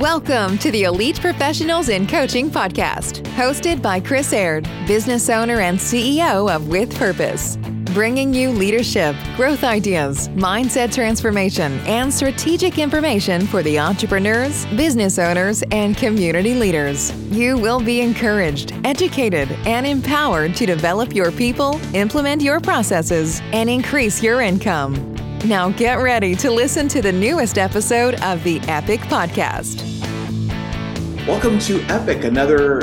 Welcome to the Elite Professionals in Coaching podcast, hosted by Chris Aird, business owner and CEO of With Purpose. Bringing you leadership, growth ideas, mindset transformation, and strategic information for the entrepreneurs, business owners, and community leaders. You will be encouraged, educated, and empowered to develop your people, implement your processes, and increase your income. Now get ready to listen to the newest episode of the Epic Podcast. Welcome to Epic, another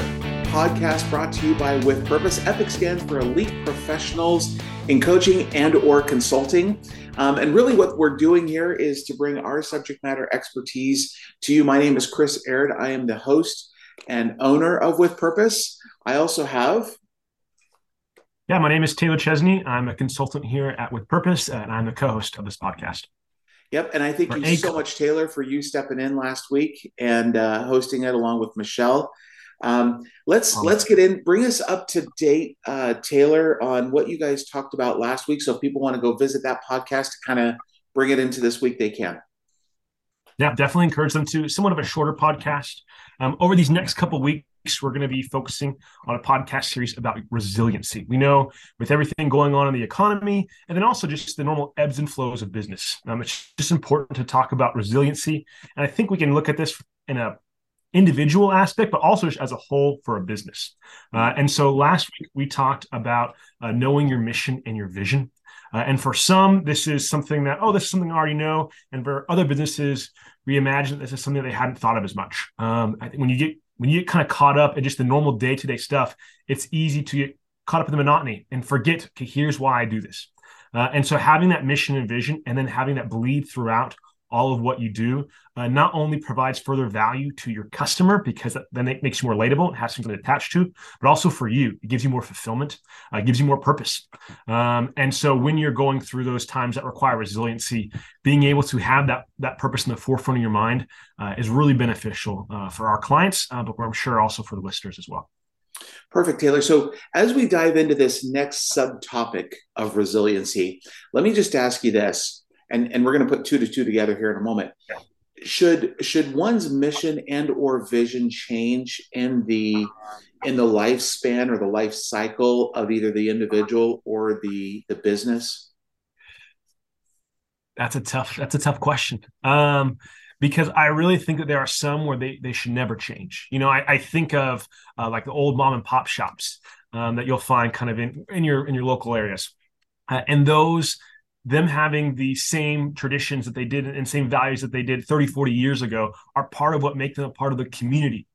podcast brought to you by With Purpose. Epic stands for Elite Professionals in Coaching and or Consulting. Um, and really what we're doing here is to bring our subject matter expertise to you. My name is Chris Aird. I am the host and owner of With Purpose. I also have yeah, my name is Taylor Chesney. I'm a consultant here at With Purpose, and I'm the co-host of this podcast. Yep, and I thank you so much, Taylor, for you stepping in last week and uh, hosting it along with Michelle. Um, let's um, let's get in. Bring us up to date, uh, Taylor, on what you guys talked about last week. So if people want to go visit that podcast to kind of bring it into this week, they can. Yeah, definitely encourage them to somewhat of a shorter podcast. Um, over these next couple weeks, we're going to be focusing on a podcast series about resiliency. We know with everything going on in the economy, and then also just the normal ebbs and flows of business, um, it's just important to talk about resiliency. And I think we can look at this in a individual aspect, but also as a whole for a business. Uh, and so last week we talked about uh, knowing your mission and your vision. Uh, and for some, this is something that, oh, this is something I already know. And for other businesses, we imagine this is something they hadn't thought of as much. Um, I think when you get when you get kind of caught up in just the normal day to day stuff, it's easy to get caught up in the monotony and forget, okay, here's why I do this. Uh, and so having that mission and vision and then having that bleed throughout all of what you do uh, not only provides further value to your customer because then it makes you more relatable and has something to attach to, but also for you, it gives you more fulfillment, uh, gives you more purpose. Um, and so when you're going through those times that require resiliency, being able to have that that purpose in the forefront of your mind uh, is really beneficial uh, for our clients, uh, but I'm sure also for the listeners as well. Perfect, Taylor. So, as we dive into this next subtopic of resiliency, let me just ask you this and and we're going to put two to two together here in a moment. Should should one's mission and or vision change in the in the lifespan or the life cycle of either the individual or the the business? That's a tough that's a tough question. Um because I really think that there are some where they, they should never change. You know, I, I think of uh, like the old mom and pop shops um, that you'll find kind of in, in your in your local areas, uh, and those them having the same traditions that they did and same values that they did 30 40 years ago are part of what make them a part of the community.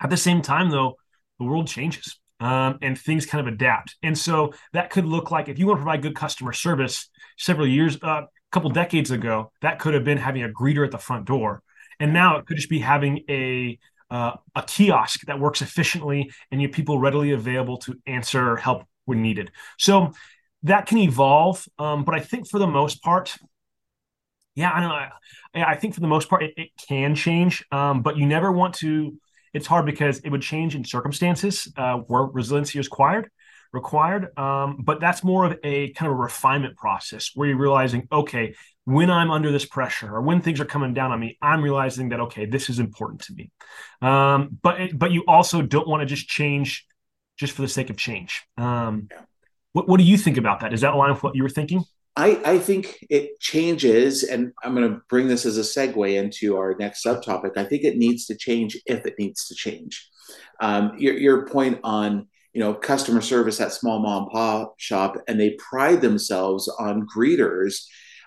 At the same time though the world changes um, and things kind of adapt. And so that could look like if you want to provide good customer service several years a uh, couple decades ago that could have been having a greeter at the front door. And now it could just be having a uh, a kiosk that works efficiently and you people readily available to answer help when needed. So that can evolve. Um, but I think for the most part, yeah, I know. I, I think for the most part, it, it can change. Um, but you never want to. It's hard because it would change in circumstances uh, where resiliency is required. Required, um, but that's more of a kind of a refinement process where you're realizing, okay, when I'm under this pressure or when things are coming down on me, I'm realizing that okay, this is important to me. Um, but but you also don't want to just change just for the sake of change. Um, yeah. What, what do you think about that? Is that line with what you were thinking? I, I think it changes, and I'm going to bring this as a segue into our next subtopic. I think it needs to change if it needs to change. Um, your, your point on you know customer service at small mom and pop shop, and they pride themselves on greeters.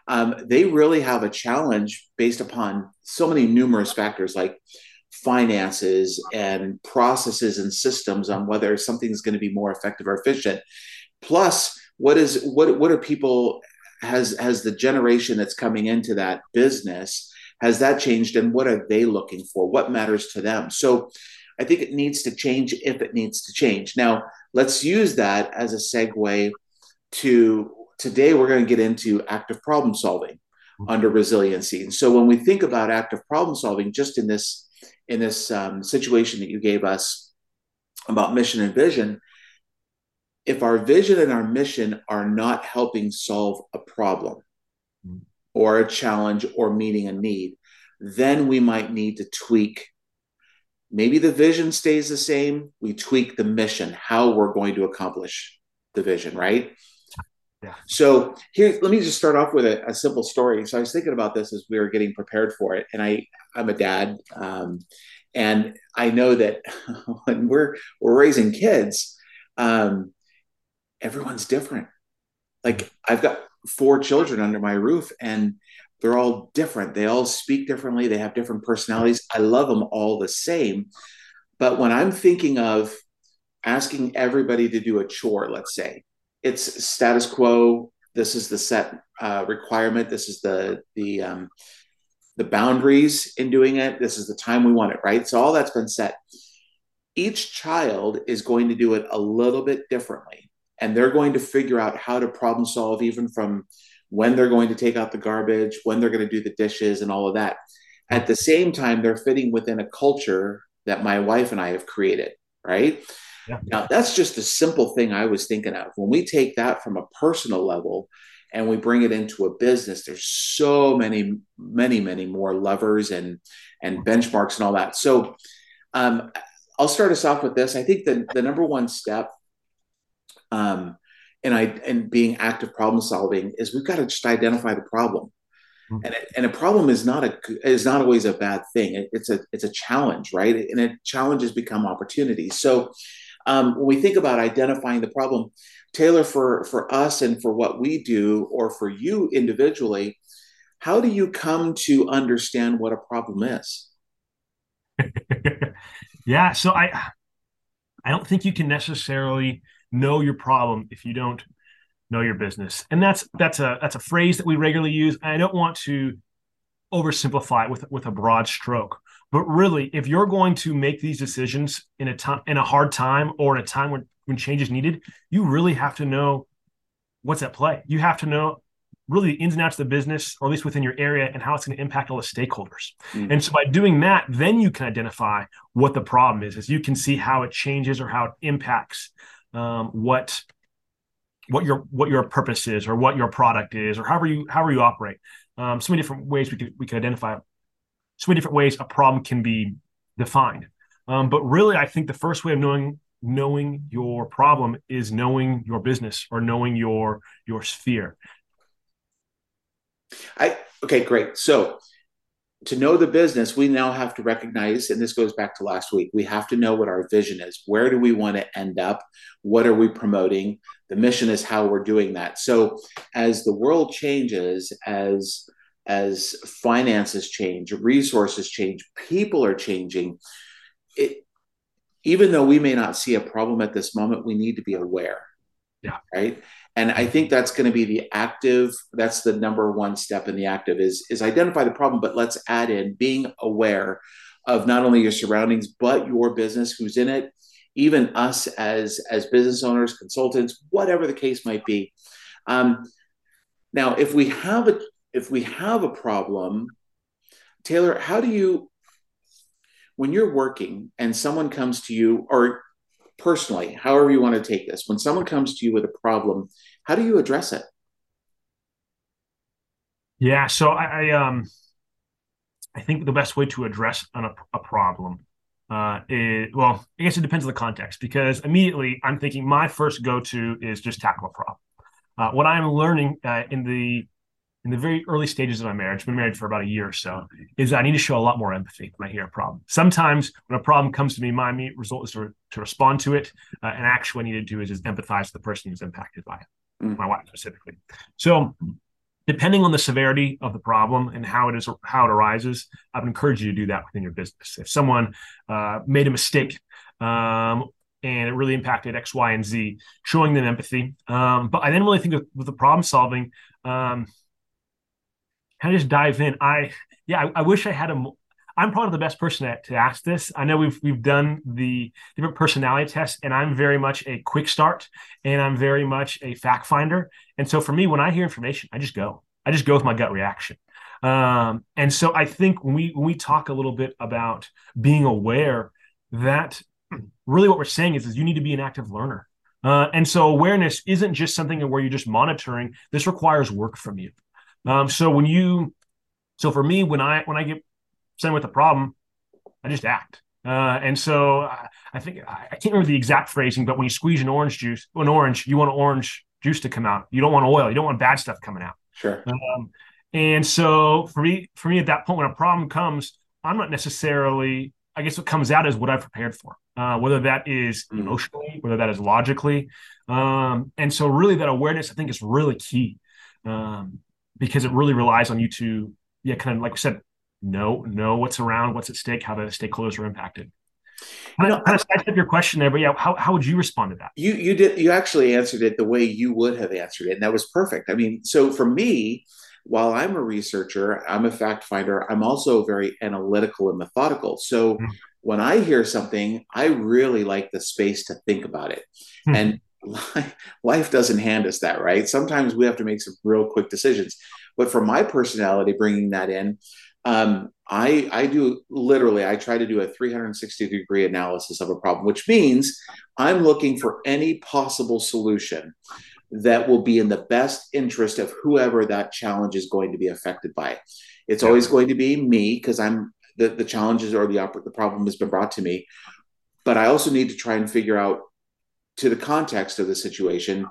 Um, they really have a challenge based upon so many numerous factors like finances and processes and systems on whether something's going to be more effective or efficient plus what is what what are people has has the generation that's coming into that business has that changed and what are they looking for? What matters to them? So i think it needs to change if it needs to change. Now let's use that as a segue to today we're going to get into active problem solving under resiliency. And so when we think about active problem solving just in this in this um, situation that you gave us about mission and vision if our vision and our mission are not helping solve a problem mm-hmm. or a challenge or meeting a need, then we might need to tweak. Maybe the vision stays the same. We tweak the mission, how we're going to accomplish the vision, right? Yeah. So here, let me just start off with a, a, simple story. So I was thinking about this as we were getting prepared for it, and I, I'm a dad, um, and I know that when we're we're raising kids, um, everyone's different. Like I've got four children under my roof, and they're all different. They all speak differently. They have different personalities. I love them all the same. But when I'm thinking of asking everybody to do a chore, let's say it's status quo. This is the set uh, requirement. This is the the um, the boundaries in doing it. This is the time we want it, right? So all that's been set. Each child is going to do it a little bit differently, and they're going to figure out how to problem solve, even from when they're going to take out the garbage, when they're going to do the dishes, and all of that. At the same time, they're fitting within a culture that my wife and I have created, right? Yeah. Now, that's just a simple thing I was thinking of. When we take that from a personal level and we bring it into a business, there's so many, many, many more levers and and benchmarks and all that. So um, I'll start us off with this. I think the, the number one step um, and I and being active problem solving is we've got to just identify the problem. Mm-hmm. And, and a problem is not a is not always a bad thing. It, it's a it's a challenge, right? And it challenges become opportunities. So um, when we think about identifying the problem, Taylor, for for us and for what we do, or for you individually, how do you come to understand what a problem is? yeah, so I I don't think you can necessarily know your problem if you don't know your business. And that's that's a that's a phrase that we regularly use. I don't want to oversimplify it with with a broad stroke. But really, if you're going to make these decisions in a time in a hard time or in a time when when change is needed, you really have to know what's at play. You have to know really the ins and outs of the business, or at least within your area, and how it's going to impact all the stakeholders. Mm-hmm. And so by doing that, then you can identify what the problem is, as you can see how it changes or how it impacts um, what what your what your purpose is or what your product is or however you however you operate. Um, so many different ways we could we could identify so many different ways a problem can be defined. Um, but really, I think the first way of knowing knowing your problem is knowing your business or knowing your your sphere. I okay, great. So to know the business, we now have to recognize, and this goes back to last week, we have to know what our vision is. Where do we want to end up? What are we promoting? The mission is how we're doing that. So as the world changes, as as finances change, resources change, people are changing, it even though we may not see a problem at this moment, we need to be aware. Yeah. Right and i think that's going to be the active that's the number one step in the active is is identify the problem but let's add in being aware of not only your surroundings but your business who's in it even us as as business owners consultants whatever the case might be. Um, now if we have a if we have a problem taylor how do you when you're working and someone comes to you or personally, however you want to take this, when someone comes to you with a problem, how do you address it? Yeah, so I, I um I think the best way to address an, a, a problem uh, is well, I guess it depends on the context because immediately I'm thinking my first go to is just tackle a problem. Uh, what I'm learning uh, in the in the very early stages of my marriage, I've been married for about a year or so, is I need to show a lot more empathy when I hear a problem. Sometimes when a problem comes to me, my immediate result is to, to respond to it. Uh, and actually, what I need to do is just empathize with the person who's impacted by it, mm. my wife specifically. So, depending on the severity of the problem and how it is how it arises, I would encourage you to do that within your business. If someone uh, made a mistake um, and it really impacted X, Y, and Z, showing them empathy. Um, but I then really think of, with the problem solving. Um, kind of just dive in. I yeah, I, I wish I had a. I'm probably the best person to, to ask this. I know we've we've done the different personality tests, and I'm very much a quick start, and I'm very much a fact finder. And so for me, when I hear information, I just go. I just go with my gut reaction. Um, and so I think when we when we talk a little bit about being aware, that really what we're saying is, is you need to be an active learner. Uh, and so awareness isn't just something where you're just monitoring. This requires work from you. Um, so when you, so for me, when I when I get same with a problem, I just act. Uh, and so I, I think I, I can't remember the exact phrasing, but when you squeeze an orange juice, an orange, you want orange juice to come out. You don't want oil. You don't want bad stuff coming out. Sure. Um, and so for me, for me at that point, when a problem comes, I'm not necessarily. I guess what comes out is what I've prepared for, uh, whether that is mm. emotionally, whether that is logically, um, and so really that awareness I think is really key um, because it really relies on you to, yeah, kind of like we said, know know what's around, what's at stake, how the stakeholders are impacted. I kind of, kind of sidestep your question there, but yeah, how, how would you respond to that? You you did you actually answered it the way you would have answered it, and that was perfect. I mean, so for me, while I'm a researcher, I'm a fact finder, I'm also very analytical and methodical. So mm-hmm. when I hear something, I really like the space to think about it. Mm-hmm. And life doesn't hand us that, right? Sometimes we have to make some real quick decisions. But for my personality, bringing that in, um, I I do literally I try to do a 360 degree analysis of a problem, which means I'm looking for any possible solution that will be in the best interest of whoever that challenge is going to be affected by. It's always going to be me because I'm the, the challenges or the the problem has been brought to me. But I also need to try and figure out to the context of the situation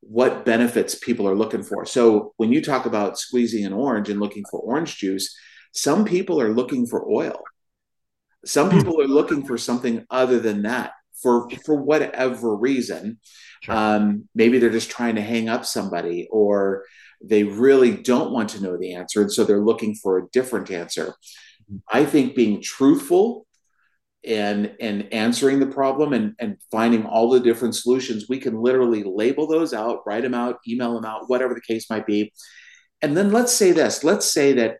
what benefits people are looking for. So when you talk about squeezing an orange and looking for orange juice, some people are looking for oil. Some hmm. people are looking for something other than that for for whatever reason. Sure. Um, maybe they're just trying to hang up somebody, or they really don't want to know the answer, and so they're looking for a different answer. Mm-hmm. I think being truthful and and answering the problem and and finding all the different solutions, we can literally label those out, write them out, email them out, whatever the case might be. And then let's say this. Let's say that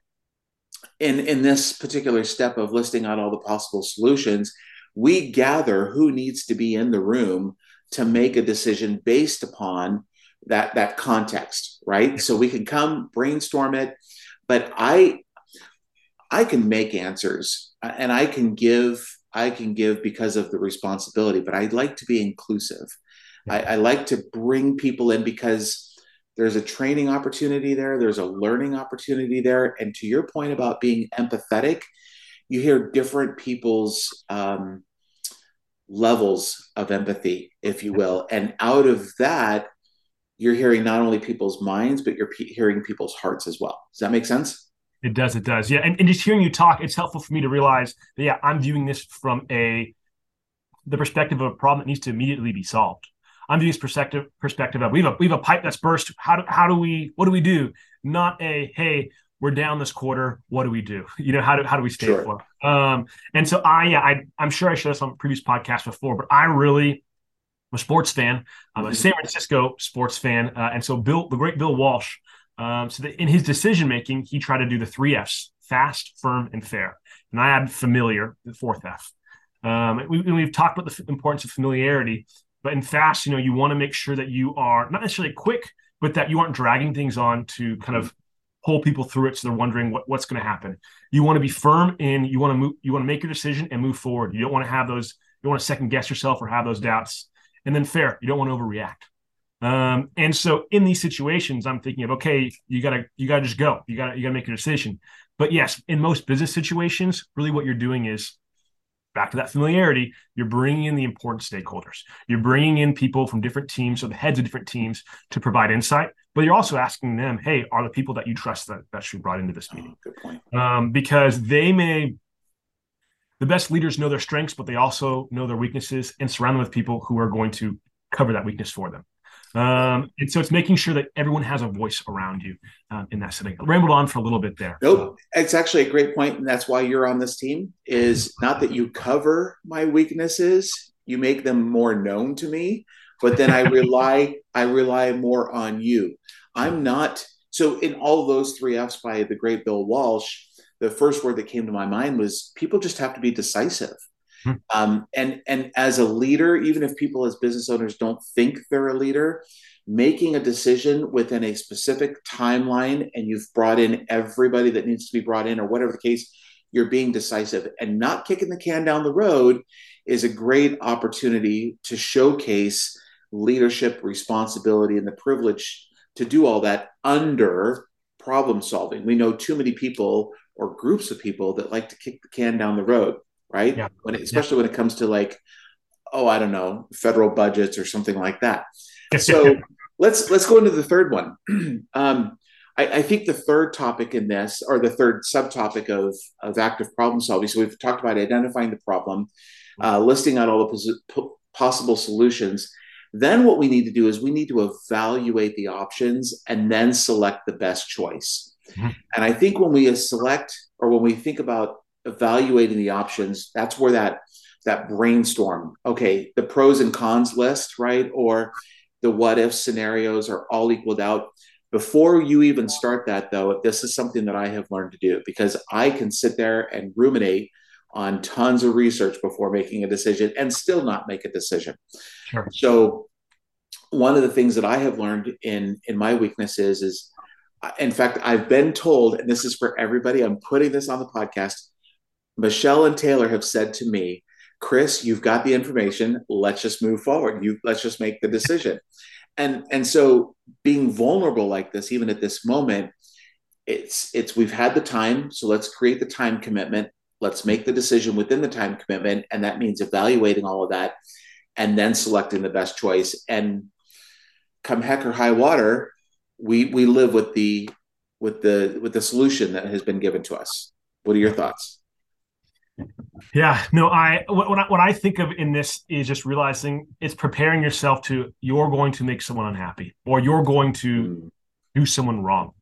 in in this particular step of listing out all the possible solutions we gather who needs to be in the room to make a decision based upon that that context right so we can come brainstorm it but i i can make answers uh, and i can give i can give because of the responsibility but i like to be inclusive I, I like to bring people in because there's a training opportunity there there's a learning opportunity there and to your point about being empathetic you hear different people's um, levels of empathy, if you will. And out of that, you're hearing not only people's minds, but you're hearing people's hearts as well. Does that make sense? It does. It does. Yeah. And, and just hearing you talk, it's helpful for me to realize that, yeah, I'm viewing this from a, the perspective of a problem that needs to immediately be solved. I'm viewing this perspective perspective of we have a we have a pipe that's burst. How do how do we what do we do? Not a hey, we're down this quarter. What do we do? You know, how do how do we stay sure. afloat? Um, and so I, yeah, I, I'm sure I shared this on previous podcasts before, but I really, I'm a sports fan. I'm a mm-hmm. San Francisco sports fan, uh, and so Bill, the great Bill Walsh. Um, so in his decision making, he tried to do the three Fs: fast, firm, and fair. And I add familiar, the fourth F. Um, we, we've talked about the importance of familiarity, but in fast, you know, you want to make sure that you are not necessarily quick, but that you aren't dragging things on to kind of pull people through it so they're wondering what, what's going to happen you want to be firm and you want to move you want to make your decision and move forward you don't want to have those you don't want to second guess yourself or have those doubts and then fair you don't want to overreact um, and so in these situations i'm thinking of okay you gotta you gotta just go you gotta you gotta make a decision but yes in most business situations really what you're doing is back to that familiarity, you're bringing in the important stakeholders. You're bringing in people from different teams, or the heads of different teams, to provide insight. But you're also asking them, "Hey, are the people that you trust that that should be brought into this oh, meeting?" Oh, good point. Um, because they may. The best leaders know their strengths, but they also know their weaknesses, and surround them with people who are going to cover that weakness for them. Um, and so it's making sure that everyone has a voice around you um, in that setting. I rambled on for a little bit there. Nope, it's actually a great point, and that's why you're on this team. Is not that you cover my weaknesses, you make them more known to me, but then I rely I rely more on you. I'm not so in all those three F's by the great Bill Walsh. The first word that came to my mind was people just have to be decisive. Hmm. Um, and and as a leader, even if people as business owners don't think they're a leader, making a decision within a specific timeline, and you've brought in everybody that needs to be brought in, or whatever the case, you're being decisive and not kicking the can down the road is a great opportunity to showcase leadership, responsibility, and the privilege to do all that under problem solving. We know too many people or groups of people that like to kick the can down the road, right? Yeah. When it, especially yeah. when it comes to like, oh, I don't know, federal budgets or something like that. So let's let's go into the third one. um, I, I, think the third topic in this, or the third subtopic of of active problem solving. So we've talked about identifying the problem, uh, listing out all the pos- possible solutions. Then what we need to do is we need to evaluate the options and then select the best choice. Mm-hmm. And I think when we select or when we think about evaluating the options, that's where that that brainstorm. Okay, the pros and cons list, right? Or the what if scenarios are all equaled out. Before you even start that, though, this is something that I have learned to do because I can sit there and ruminate on tons of research before making a decision and still not make a decision. Sure. So, one of the things that I have learned in in my weaknesses is, in fact, I've been told, and this is for everybody. I'm putting this on the podcast. Michelle and Taylor have said to me, Chris, you've got the information. Let's just move forward. You let's just make the decision. And and so being vulnerable like this, even at this moment, it's it's we've had the time, so let's create the time commitment. Let's make the decision within the time commitment, and that means evaluating all of that, and then selecting the best choice. And come heck or high water, we we live with the with the with the solution that has been given to us. What are your thoughts? Yeah, no, I what, I what I think of in this is just realizing it's preparing yourself to you're going to make someone unhappy or you're going to mm. do someone wrong,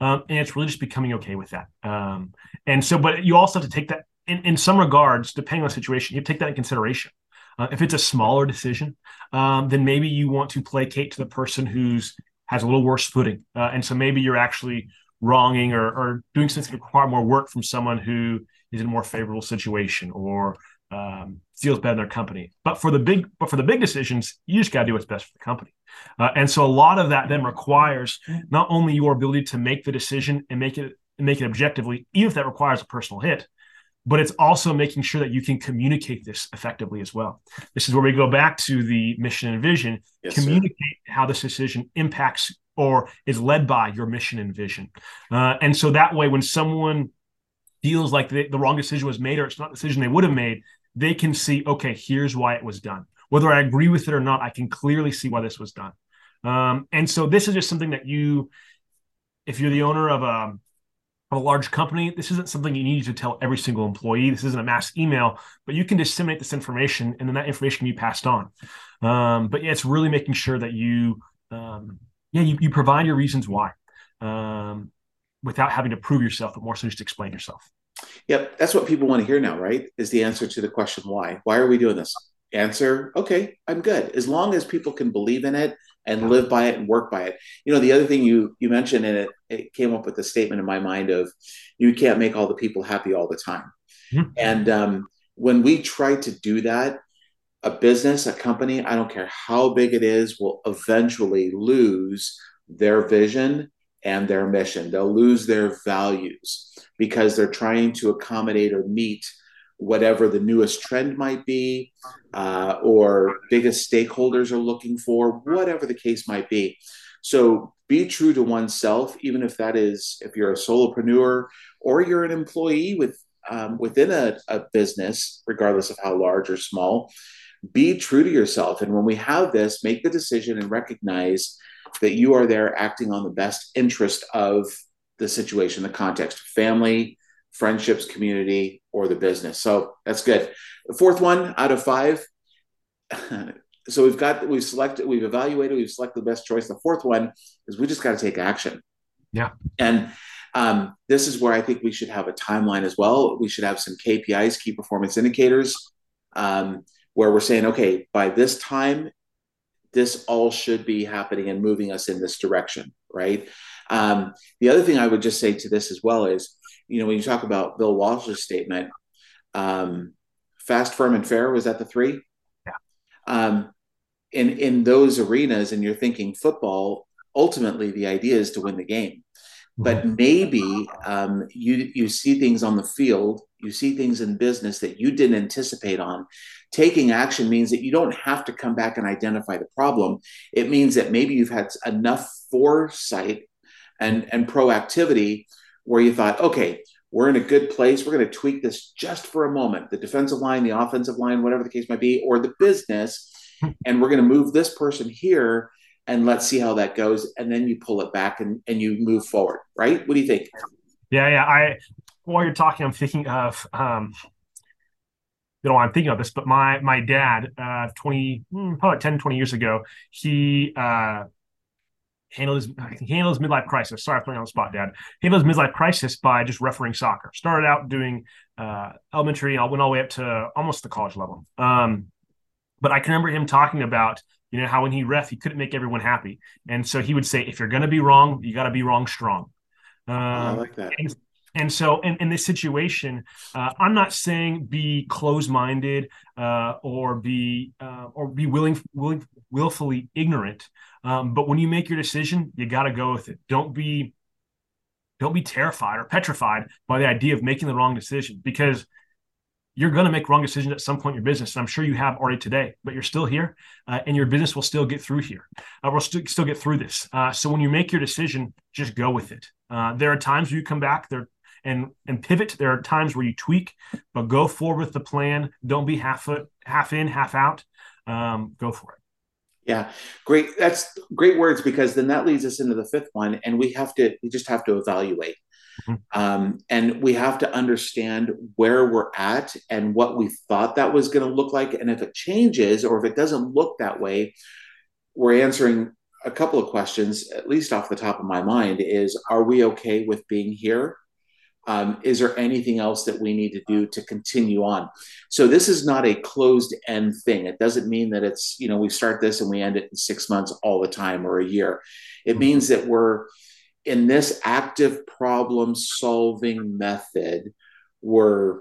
um, and it's really just becoming okay with that. Um, and so, but you also have to take that in, in some regards, depending on the situation, you take that in consideration. Uh, if it's a smaller decision, um, then maybe you want to placate to the person who's has a little worse footing, uh, and so maybe you're actually wronging or, or doing something to require more work from someone who is in a more favorable situation or um, feels better in their company. But for the big, but for the big decisions, you just got to do what's best for the company. Uh, and so a lot of that then requires not only your ability to make the decision and make it and make it objectively, even if that requires a personal hit, but it's also making sure that you can communicate this effectively as well. This is where we go back to the mission and vision. Yes, communicate sir. how this decision impacts or is led by your mission and vision. Uh, and so that way, when someone feels like the, the wrong decision was made or it's not the decision they would have made, they can see, okay, here's why it was done. Whether I agree with it or not, I can clearly see why this was done. Um, and so this is just something that you, if you're the owner of a, a large company, this isn't something you need to tell every single employee. This isn't a mass email, but you can disseminate this information and then that information can be passed on. Um, but yeah, it's really making sure that you, um, yeah, you, you provide your reasons why. Um, without having to prove yourself, but more so just explain yourself. Yep, that's what people want to hear now, right? Is the answer to the question why? Why are we doing this? Answer, okay, I'm good. As long as people can believe in it and live by it and work by it. You know, the other thing you you mentioned and it it came up with a statement in my mind of you can't make all the people happy all the time. Mm-hmm. And um, when we try to do that, a business, a company, I don't care how big it is, will eventually lose their vision and their mission. They'll lose their values because they're trying to accommodate or meet whatever the newest trend might be uh, or biggest stakeholders are looking for, whatever the case might be. So be true to oneself, even if that is if you're a solopreneur or you're an employee with um, within a, a business, regardless of how large or small. Be true to yourself. And when we have this, make the decision and recognize that you are there acting on the best interest of the situation, the context, family, friendships, community, or the business. So that's good. The fourth one out of five. so we've got we've selected, we've evaluated, we've selected the best choice. The fourth one is we just got to take action. Yeah. And um, this is where I think we should have a timeline as well. We should have some KPIs, key performance indicators, um, where we're saying, okay, by this time this all should be happening and moving us in this direction, right? Um, the other thing I would just say to this as well is, you know, when you talk about Bill Walsh's statement, um, fast, firm, and fair was that the three? Yeah. Um, in in those arenas, and you're thinking football. Ultimately, the idea is to win the game, but mm-hmm. maybe um, you you see things on the field, you see things in business that you didn't anticipate on, taking action means that you don't have to come back and identify the problem. It means that maybe you've had enough foresight and, and proactivity where you thought, okay, we're in a good place. We're going to tweak this just for a moment the defensive line, the offensive line, whatever the case might be, or the business. And we're going to move this person here and let's see how that goes. And then you pull it back and, and you move forward, right? What do you think? Yeah, yeah. I while you're talking, I'm thinking of um, you know, I'm thinking of this, but my my dad, uh, 20, hmm, probably 10, 20 years ago, he uh, handled his he handled his midlife crisis. Sorry, I'm putting on the spot, Dad. He handled his midlife crisis by just refereeing soccer. Started out doing uh, elementary, and went all the way up to almost the college level. Um, but I can remember him talking about you know how when he ref, he couldn't make everyone happy, and so he would say, if you're going to be wrong, you got to be wrong strong. Um, oh, I like that. And, and so, in, in this situation, uh, I'm not saying be closed-minded uh, or be uh, or be willing, willing, willfully ignorant. Um, but when you make your decision, you got to go with it. Don't be don't be terrified or petrified by the idea of making the wrong decision because you're going to make wrong decisions at some point in your business. And I'm sure you have already today, but you're still here uh, and your business will still get through here. Uh, we'll st- still get through this. Uh, so when you make your decision, just go with it. Uh, there are times where you come back there and, and pivot. There are times where you tweak, but go forward with the plan. Don't be half foot, half in, half out. Um, go for it. Yeah, great. That's great words because then that leads us into the fifth one, and we have to we just have to evaluate, mm-hmm. um, and we have to understand where we're at and what we thought that was going to look like, and if it changes or if it doesn't look that way, we're answering a couple of questions, at least off the top of my mind, is are we okay with being here? Um, is there anything else that we need to do to continue on? So this is not a closed end thing. It doesn't mean that it's, you know, we start this and we end it in six months all the time or a year. It mm-hmm. means that we're in this active problem solving method, we're,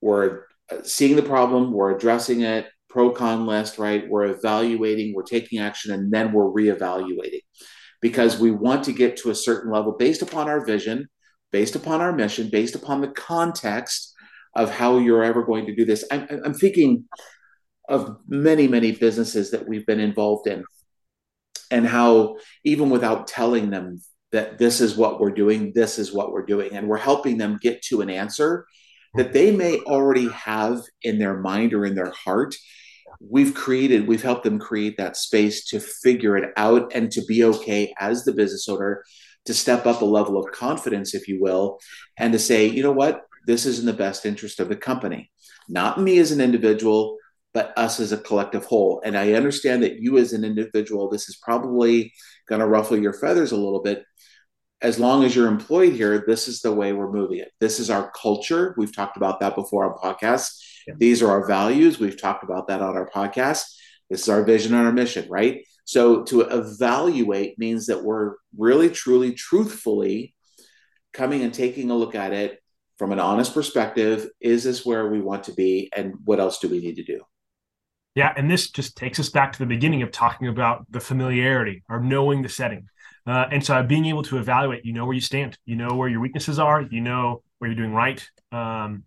we're seeing the problem, we're addressing it, pro con list, right? We're evaluating, we're taking action, and then we're reevaluating because we want to get to a certain level based upon our vision based upon our mission, based upon the context of how you're ever going to do this. I'm, I'm thinking of many, many businesses that we've been involved in, and how even without telling them that this is what we're doing, this is what we're doing, and we're helping them get to an answer that they may already have in their mind or in their heart. We've created, we've helped them create that space to figure it out and to be okay as the business owner to step up a level of confidence, if you will, and to say, you know what, this is in the best interest of the company, not me as an individual, but us as a collective whole. And I understand that you as an individual, this is probably going to ruffle your feathers a little bit. As long as you're employed here, this is the way we're moving it. This is our culture. We've talked about that before on podcasts. Yeah. These are our values. We've talked about that on our podcast. This is our vision and our mission, right? So to evaluate means that we're really, truly, truthfully coming and taking a look at it from an honest perspective. Is this where we want to be? And what else do we need to do? Yeah. And this just takes us back to the beginning of talking about the familiarity or knowing the setting. Uh, and so being able to evaluate, you know where you stand, you know where your weaknesses are, you know where you're doing right. Um,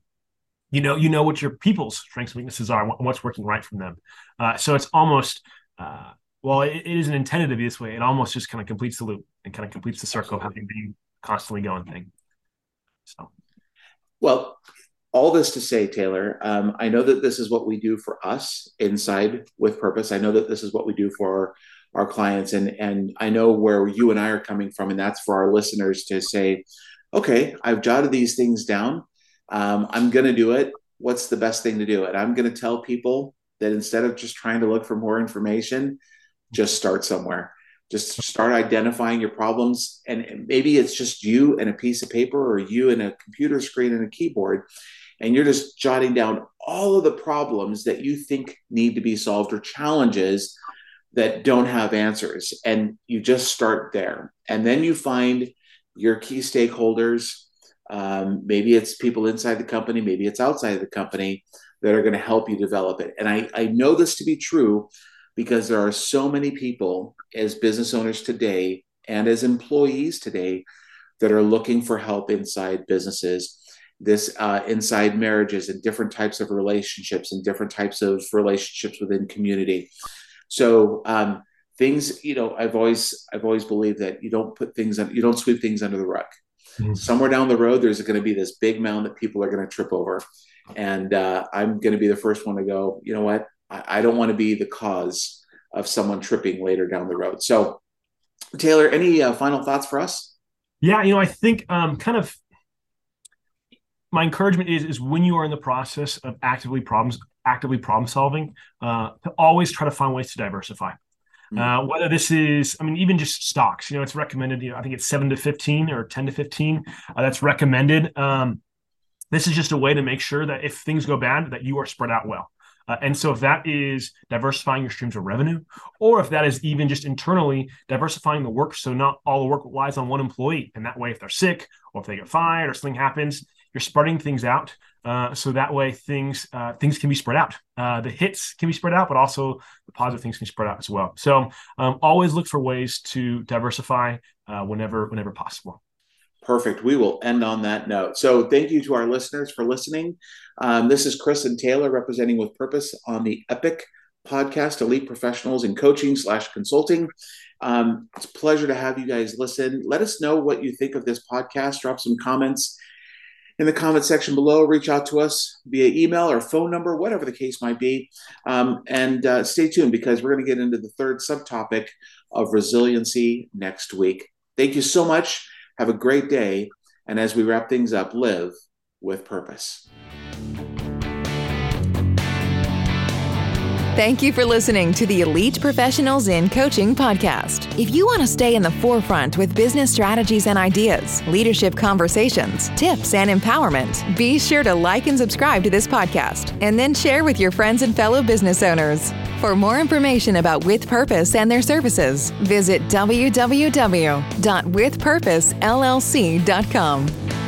you know, you know what your people's strengths and weaknesses are, what's working right from them. Uh, so it's almost uh, well, it, it isn't intended to be this way. It almost just kind of completes the loop and kind of completes the circle of having been constantly going thing. So, well, all this to say, Taylor, um, I know that this is what we do for us inside with purpose. I know that this is what we do for our, clients, and and I know where you and I are coming from, and that's for our listeners to say, okay, I've jotted these things down. Um, I'm going to do it. What's the best thing to do? And I'm going to tell people that instead of just trying to look for more information, just start somewhere. Just start identifying your problems. And maybe it's just you and a piece of paper or you and a computer screen and a keyboard and you're just jotting down all of the problems that you think need to be solved or challenges that don't have answers. And you just start there. And then you find your key stakeholders. Um, maybe it's people inside the company maybe it's outside of the company that are going to help you develop it. And I, I know this to be true because there are so many people as business owners today and as employees today that are looking for help inside businesses this uh, inside marriages and different types of relationships and different types of relationships within community so um, things you know i've always i've always believed that you don't put things on you don't sweep things under the rug Mm-hmm. Somewhere down the road, there's going to be this big mound that people are going to trip over. And uh, I'm going to be the first one to go, you know what? I, I don't want to be the cause of someone tripping later down the road. So, Taylor, any uh, final thoughts for us? Yeah, you know, I think um, kind of my encouragement is is when you are in the process of actively problems actively problem solving, uh, to always try to find ways to diversify. Mm-hmm. Uh, whether this is, I mean, even just stocks, you know, it's recommended, you know, I think it's seven to 15 or 10 to 15. Uh, that's recommended. Um, this is just a way to make sure that if things go bad, that you are spread out well. Uh, and so, if that is diversifying your streams of revenue, or if that is even just internally diversifying the work, so not all the work lies on one employee, and that way, if they're sick or if they get fired or something happens, you're spreading things out. Uh, so that way, things uh, things can be spread out. Uh, the hits can be spread out, but also the positive things can be spread out as well. So um, always look for ways to diversify uh, whenever whenever possible. Perfect. We will end on that note. So, thank you to our listeners for listening. Um, this is Chris and Taylor representing with purpose on the Epic podcast, Elite Professionals in Coaching slash Consulting. Um, it's a pleasure to have you guys listen. Let us know what you think of this podcast. Drop some comments in the comment section below. Reach out to us via email or phone number, whatever the case might be. Um, and uh, stay tuned because we're going to get into the third subtopic of resiliency next week. Thank you so much. Have a great day. And as we wrap things up, live with purpose. Thank you for listening to the Elite Professionals in Coaching podcast. If you want to stay in the forefront with business strategies and ideas, leadership conversations, tips, and empowerment, be sure to like and subscribe to this podcast and then share with your friends and fellow business owners. For more information about With Purpose and their services, visit www.withpurposellc.com.